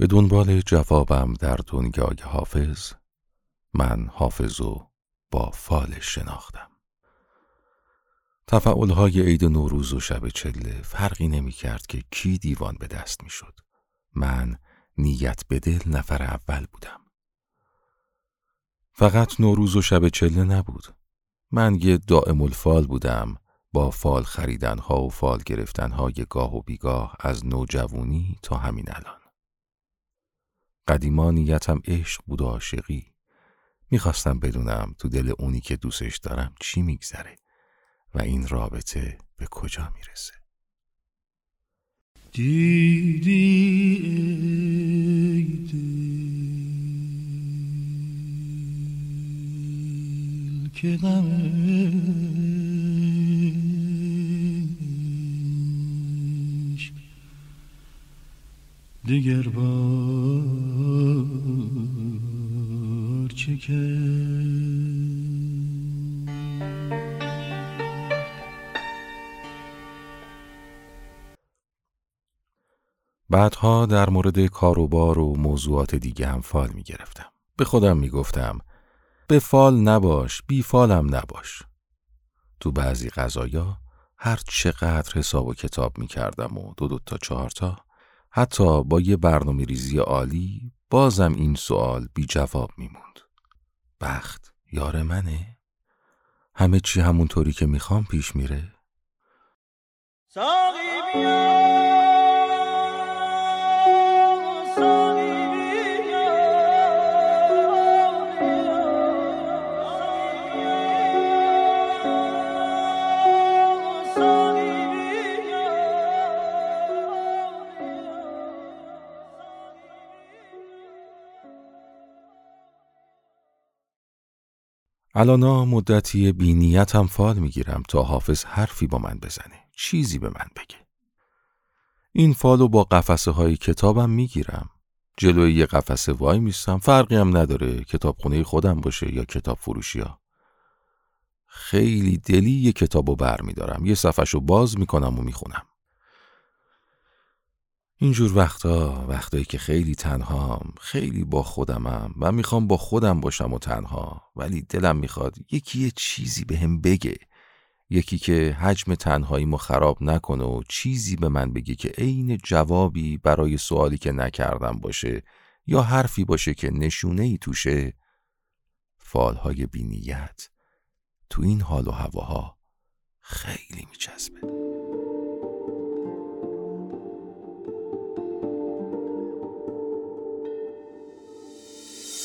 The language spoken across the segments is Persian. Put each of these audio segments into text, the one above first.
به دنبال جوابم در دنیای حافظ من حافظ و با فالش شناختم تفعولهای عید نوروز و شب چله فرقی نمی کرد که کی دیوان به دست می شد. من نیت به دل نفر اول بودم. فقط نوروز و شب چله نبود. من یه دائم الفال بودم با فال خریدنها و فال گرفتنهای گاه و بیگاه از نوجوانی تا همین الان. قدیما نیتم عشق بود و عاشقی. می‌خواستم بدونم تو دل اونی که دوستش دارم چی میگذره و این رابطه به کجا می‌رسه. دیدی که غمش دیگر بار چکه بعدها در مورد کاروبار و موضوعات دیگه هم فال می گرفتم. به خودم می گفتم به فال نباش بی فالم نباش تو بعضی غذایا هر چقدر حساب و کتاب می کردم و دو دو تا چهار تا حتی با یه برنامه ریزی عالی بازم این سوال بی جواب می موند. بخت یار منه؟ همه چی همونطوری که می‌خوام پیش میره؟ ساقی بیا الانا مدتی بینیتم فال می‌گیرم تا حافظ حرفی با من بزنه چیزی به من بگه. این فالو با قفسه های کتابم می‌گیرم. جلوی یه قفسه وای میستم. فرقی هم نداره کتابخونه خودم باشه یا کتاب فروشی ها. خیلی دلی یه کتابو بر میدارم یه صفحشو باز می‌کنم و می‌خونم. اینجور وقتا وقتایی که خیلی تنهام خیلی با خودمم و می‌خوام با خودم باشم و تنها ولی دلم می‌خواد یکی یه چیزی به هم بگه. یکی که حجم تنهاییمو خراب نکنه و چیزی به من بگه که عین جوابی برای سوالی که نکردم باشه یا حرفی باشه که نشونه ای توشه. فالهای بینیت تو این حال و هواها خیلی میچسبه.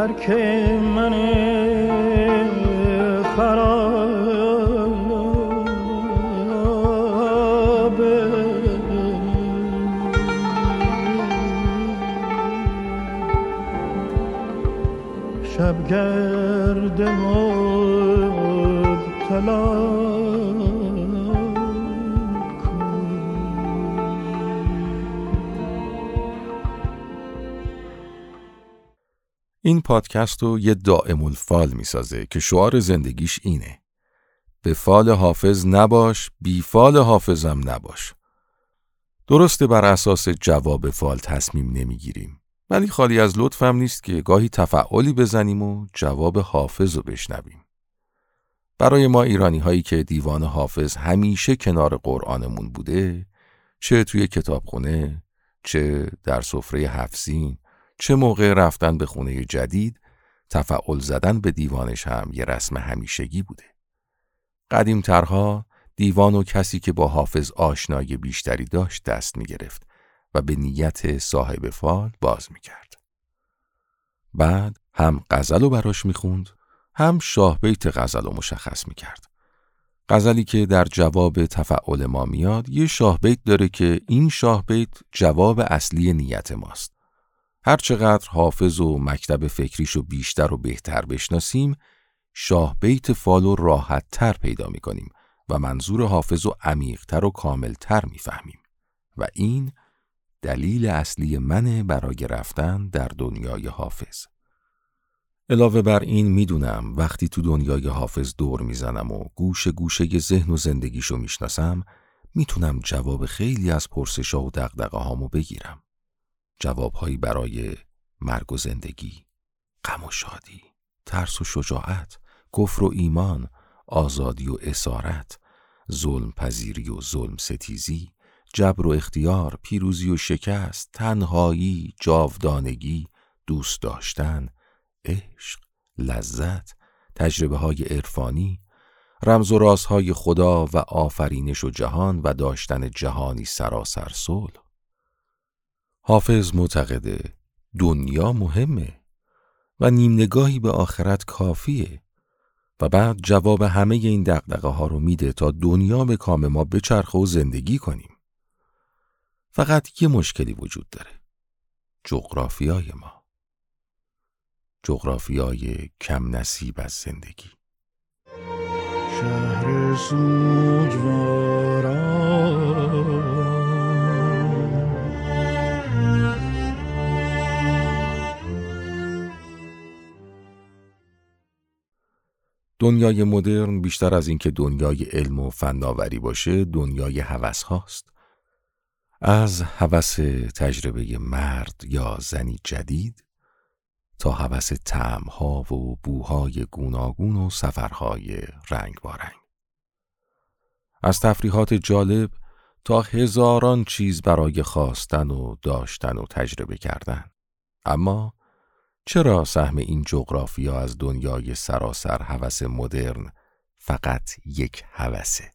ترک من خراب. شبگرد مبتلا. این پادکست رو یه دائم الفال می‌سازه که شعار زندگیش اینه. به فال حافظ نباش بی فال حافظم نباش. درسته بر اساس جواب فال تصمیم نمی‌گیریم ولی خالی از لطفم نیست که گاهی تفعالی بزنیم و جواب حافظ رو بشنویم. برای ما ایرانی هایی که دیوان حافظ همیشه کنار قرآنمون بوده چه توی کتابخونه چه در سفره حفظین چه موقع رفتن به خونه جدید تفعول زدن به دیوانش هم یه رسم همیشگی بوده. قدیمترها دیوان و کسی که با حافظ آشنایی بیشتری داشت دست می گرفت و به نیت صاحب فال باز می کرد. بعد هم غزل رو براش می خوند هم شاه بیت غزل رو مشخص می کرد. غزلی که در جواب تفعول ما میاد یه شاه بیت داره که این شاه بیت جواب اصلی نیت ماست. هرچقدر حافظ و مکتب فکریشو بیشتر و بهتر بشناسیم شاه بیت فالو راحت تر پیدا می‌کنیم و منظور حافظ و عمیقتر و کاملتر می‌فهمیم و این دلیل اصلی منه برای رفتن در دنیای حافظ. علاوه بر این می‌دونم وقتی تو دنیای حافظ دور می‌زنم و گوش گوشه ذهن و زندگیشو می‌شناسم می‌تونم جواب خیلی از پرسشا و دقدقه هامو بگیرم. جوابهایی برای مرگ و زندگی، غم و شادی، ترس و شجاعت، کفر و ایمان، آزادی و اسارت، ظلم پذیری و ظلم ستیزی، جبر و اختیار، پیروزی و شکست، تنهایی، جاودانگی، دوست داشتن، عشق، لذت، تجربه های عرفانی، رمز و رازهای خدا و آفرینش و جهان و داشتن جهانی سراسر صلح. حافظ معتقده دنیا مهمه و نیم نگاهی به آخرت کافیه و بعد جواب همه این دقدقه ها رو میده تا دنیا به کام ما بچرخه و زندگی کنیم. فقط یه مشکلی وجود داره. جغرافیای ما. جغرافیای کم نصیب از زندگی. شهر دنیای مدرن بیشتر از اینکه دنیای علم و فناوری باشه دنیای هوس هاست. از هوس تجربه مرد یا زنی جدید تا هوس ها و بوهای گوناگون و سفرهای رنگ بارنگ. از تفریحات جالب تا هزاران چیز برای خواستن و داشتن و تجربه کردن. اما چرا سهم این جغرافیا از دنیای سراسر هوس مدرن فقط یک هوسه؟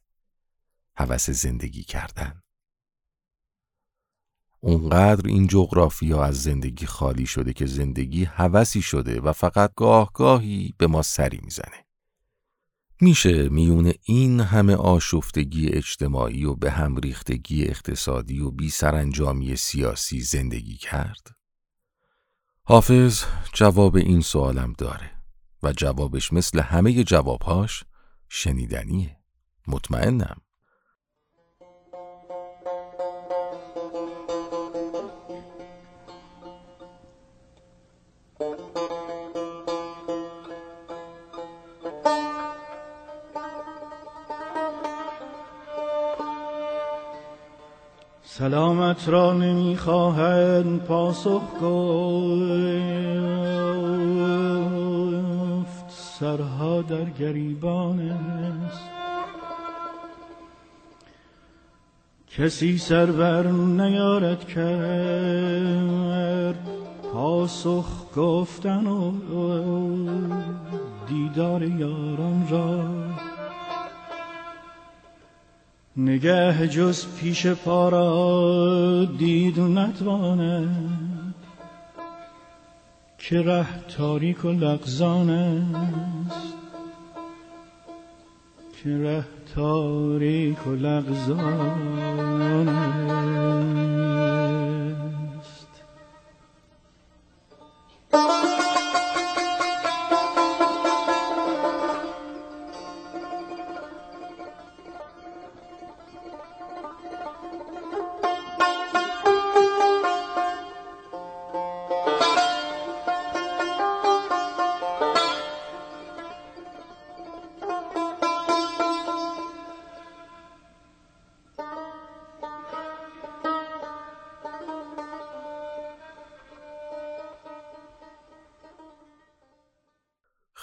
هوس زندگی کردن. اونقدر این جغرافیا از زندگی خالی شده که زندگی هوسی شده و فقط گاه گاهی به ما سری می‌زنه. میشه میون این همه آشفتگی اجتماعی و به هم ریختگی اقتصادی و بی سرانجامی سیاسی زندگی کرد؟ حافظ جواب این سوالم داره و جوابش مثل همه جوابهاش شنیدنیه. مطمئنم. سلامت را نمی‌خواهند پاسخ گفت. سرها در گریبان است. کسی سرور نیارد کرد. پاسخ گفتن و دیدار یاران را نگه جز پیش پارا دید نتواند که ره تاریک و لغزان است. که ره تاریک و لغزان است.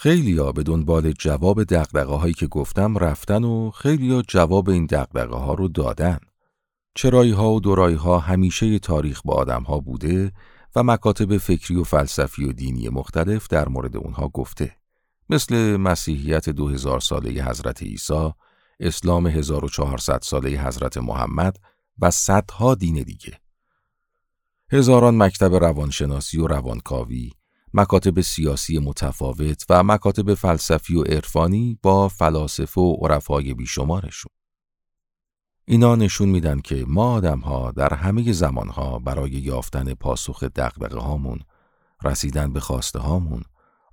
خیلیا به دنبال جواب دقدقه هایی که گفتم رفتن و خیلیا جواب این دقدقه ها رو دادن. چرایی ها و دورایی ها همیشه تاریخ با آدم ها بوده و مکاتب فکری و فلسفی و دینی مختلف در مورد اونها گفته. مثل مسیحیت 2000 ساله حضرت عیسی، اسلام 1400 ساله حضرت محمد و صدها دین دیگه. هزاران مکتب روانشناسی و روانکاوی، مکاتب سیاسی متفاوت و مکاتب فلسفی و عرفانی با فلاسفه و عرفای بیشمارشون. اینا نشون میدن که ما آدم ها در همه زمانها برای یافتن پاسخ دقدقه هامون، رسیدن به خواسته هامون،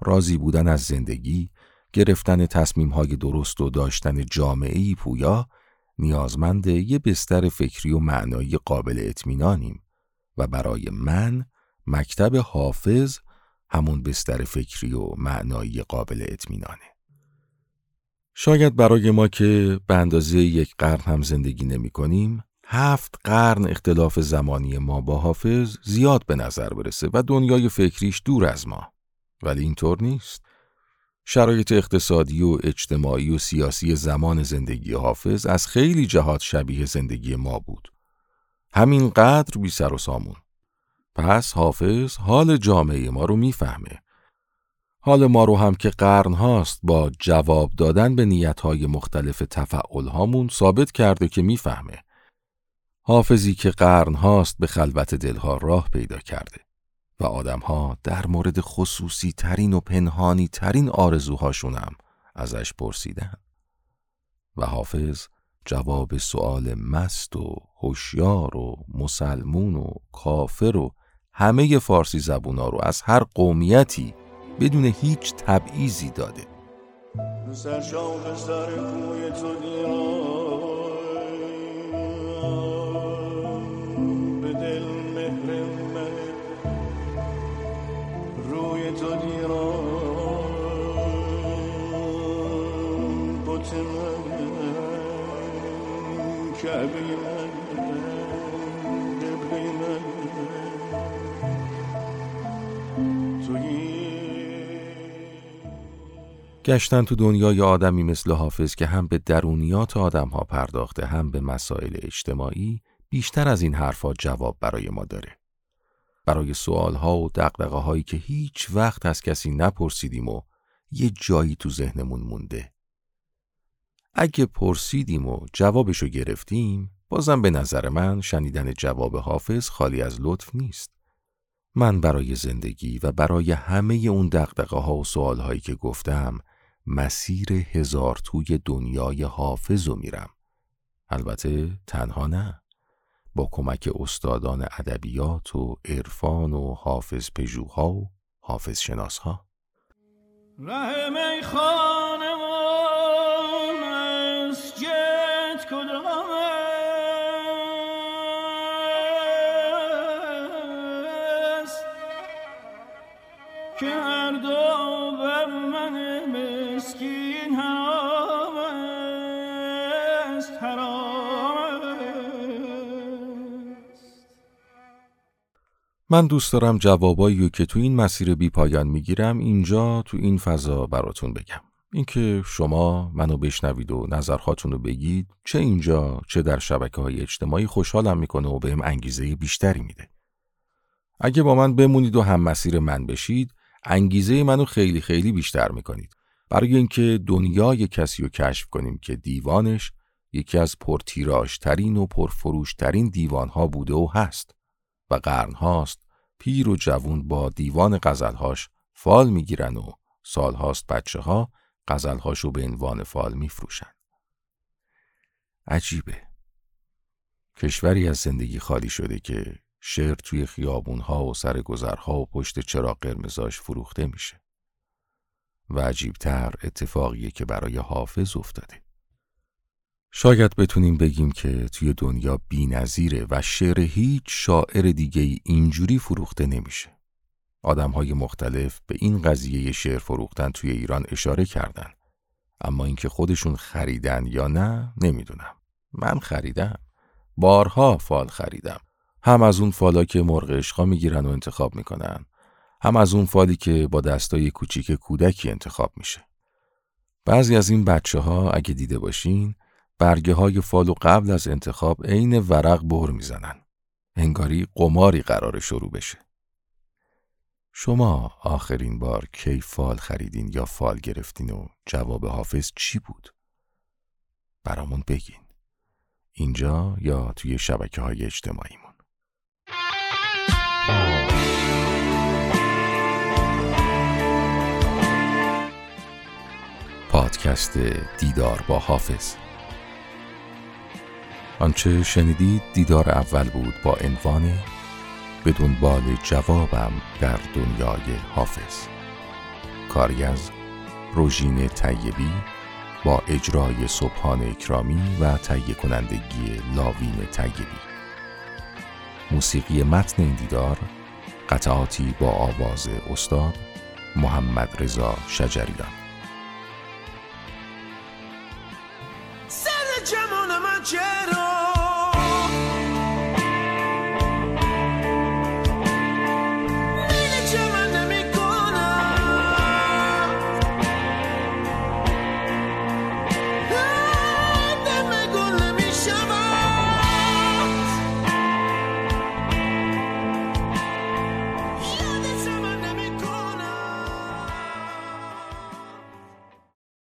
راضی بودن از زندگی، گرفتن تصمیم های درست و داشتن جامعه پویا نیازمند یه بستر فکری و معنایی قابل اطمینانیم و برای من مکتب حافظ همون بستر فکری و معنایی قابل اطمینانه. شاید برای ما که به اندازه یک قرن هم زندگی نمی کنیم، هفت قرن اختلاف زمانی ما با حافظ زیاد به نظر برسه و دنیای فکریش دور از ما. ولی اینطور نیست. شرایط اقتصادی و اجتماعی و سیاسی زمان زندگی حافظ از خیلی جهات شبیه زندگی ما بود. همین قدر بی سر و سامون. پس حافظ حال جامعه ما رو می‌فهمه. حال ما رو هم که قرن هاست با جواب دادن به نیتهای مختلف تفعول هامون ثابت کرده که می‌فهمه. حافظی که قرن هاست به خلوت دلها راه پیدا کرده. و آدمها در مورد خصوصی ترین و پنهانی ترین آرزوهاشونم ازش پرسیدن و حافظ جواب سوال مست و هوشیار و مسلمون و کافر و همه فارسی زبونا رو از هر قومیتی بدون هیچ تبعیضی داده. گشتن تو دنیای آدمی مثل حافظ که هم به درونیات آدم ها پرداخته هم به مسائل اجتماعی بیشتر از این حرفا جواب برای ما داره. برای سوال ها و دقدقه هایی که هیچ وقت از کسی نپرسیدیم و یه جایی تو ذهنمون مونده. اگه پرسیدیم و جوابشو گرفتیم بازم به نظر من شنیدن جواب حافظ خالی از لطف نیست. من برای زندگی و برای همه اون دقدقه ها و سوال هایی که گفتم مسیر هزار توی دنیای حافظ رو میرم. البته تنها نه. با کمک استادان ادبیات و عرفان و حافظ پژوها و حافظ شناسها. من دوست دارم جوابایی که تو این مسیر بی پایان می‌گیرم اینجا تو این فضا براتون بگم. اینکه شما منو بشنوید و نظرهاتون رو بگید چه اینجا چه در شبکه های اجتماعی خوشحالم می‌کنه و بهم انگیزه بیشتری میده. اگه با من بمونید و هم مسیر من بشید انگیزه منو خیلی خیلی بیشتر می‌کنید. برای اینکه دنیای کسی رو کشف کنیم که دیوانش یکی از پرتیراژترین و پرفروشترین دیوانها بوده و هست. و قرنهاست پیر و جوون با دیوان غزلهاش فال می‌گیرن و سالهاست بچه ها غزلهاشو به عنوان فال میفروشن. عجیبه. کشوری از زندگی خالی شده که شعر توی خیابونها و سر گذرها و پشت چراغ قرمزاش فروخته میشه. و عجیبتر اتفاقیه که برای حافظ افتاده. شاید بتونیم بگیم که توی دنیا بی نظیره و شعر هیچ شاعر دیگه اینجوری فروخته نمیشه. آدم های مختلف به این قضیه شعر فروختن توی ایران اشاره کردن. اما اینکه خودشون خریدن یا نه نمی‌دونم. من خریدم. بارها فال خریدم. هم از اون فالا که مرغ عشقا می‌گیرن و انتخاب می‌کنن. هم از اون فالی که با دستای کوچیک کودکی انتخاب میشه. بعضی از این بچه ها اگه دیده باشین برگه های فالو قبل از انتخاب عین ورق بر می‌زنن. انگاری قماری قرار شروع بشه. شما آخرین بار کی فال خریدین یا فال گرفتین و جواب حافظ چی بود؟ برامون بگین. اینجا یا توی شبکه های اجتماعیمون. پادکست دیدار با حافظ آنچه شنیدید دیدار اول بود با عنوان به دنبال جوابم در دنیای حافظ. کاری از روژین طیبی با اجرای صبحان اکرامی و تهیه کنندگی لاوین طیبی. موسیقی متن این دیدار قطعاتی با آواز استاد محمد رضا شجریان. سر جمال من چه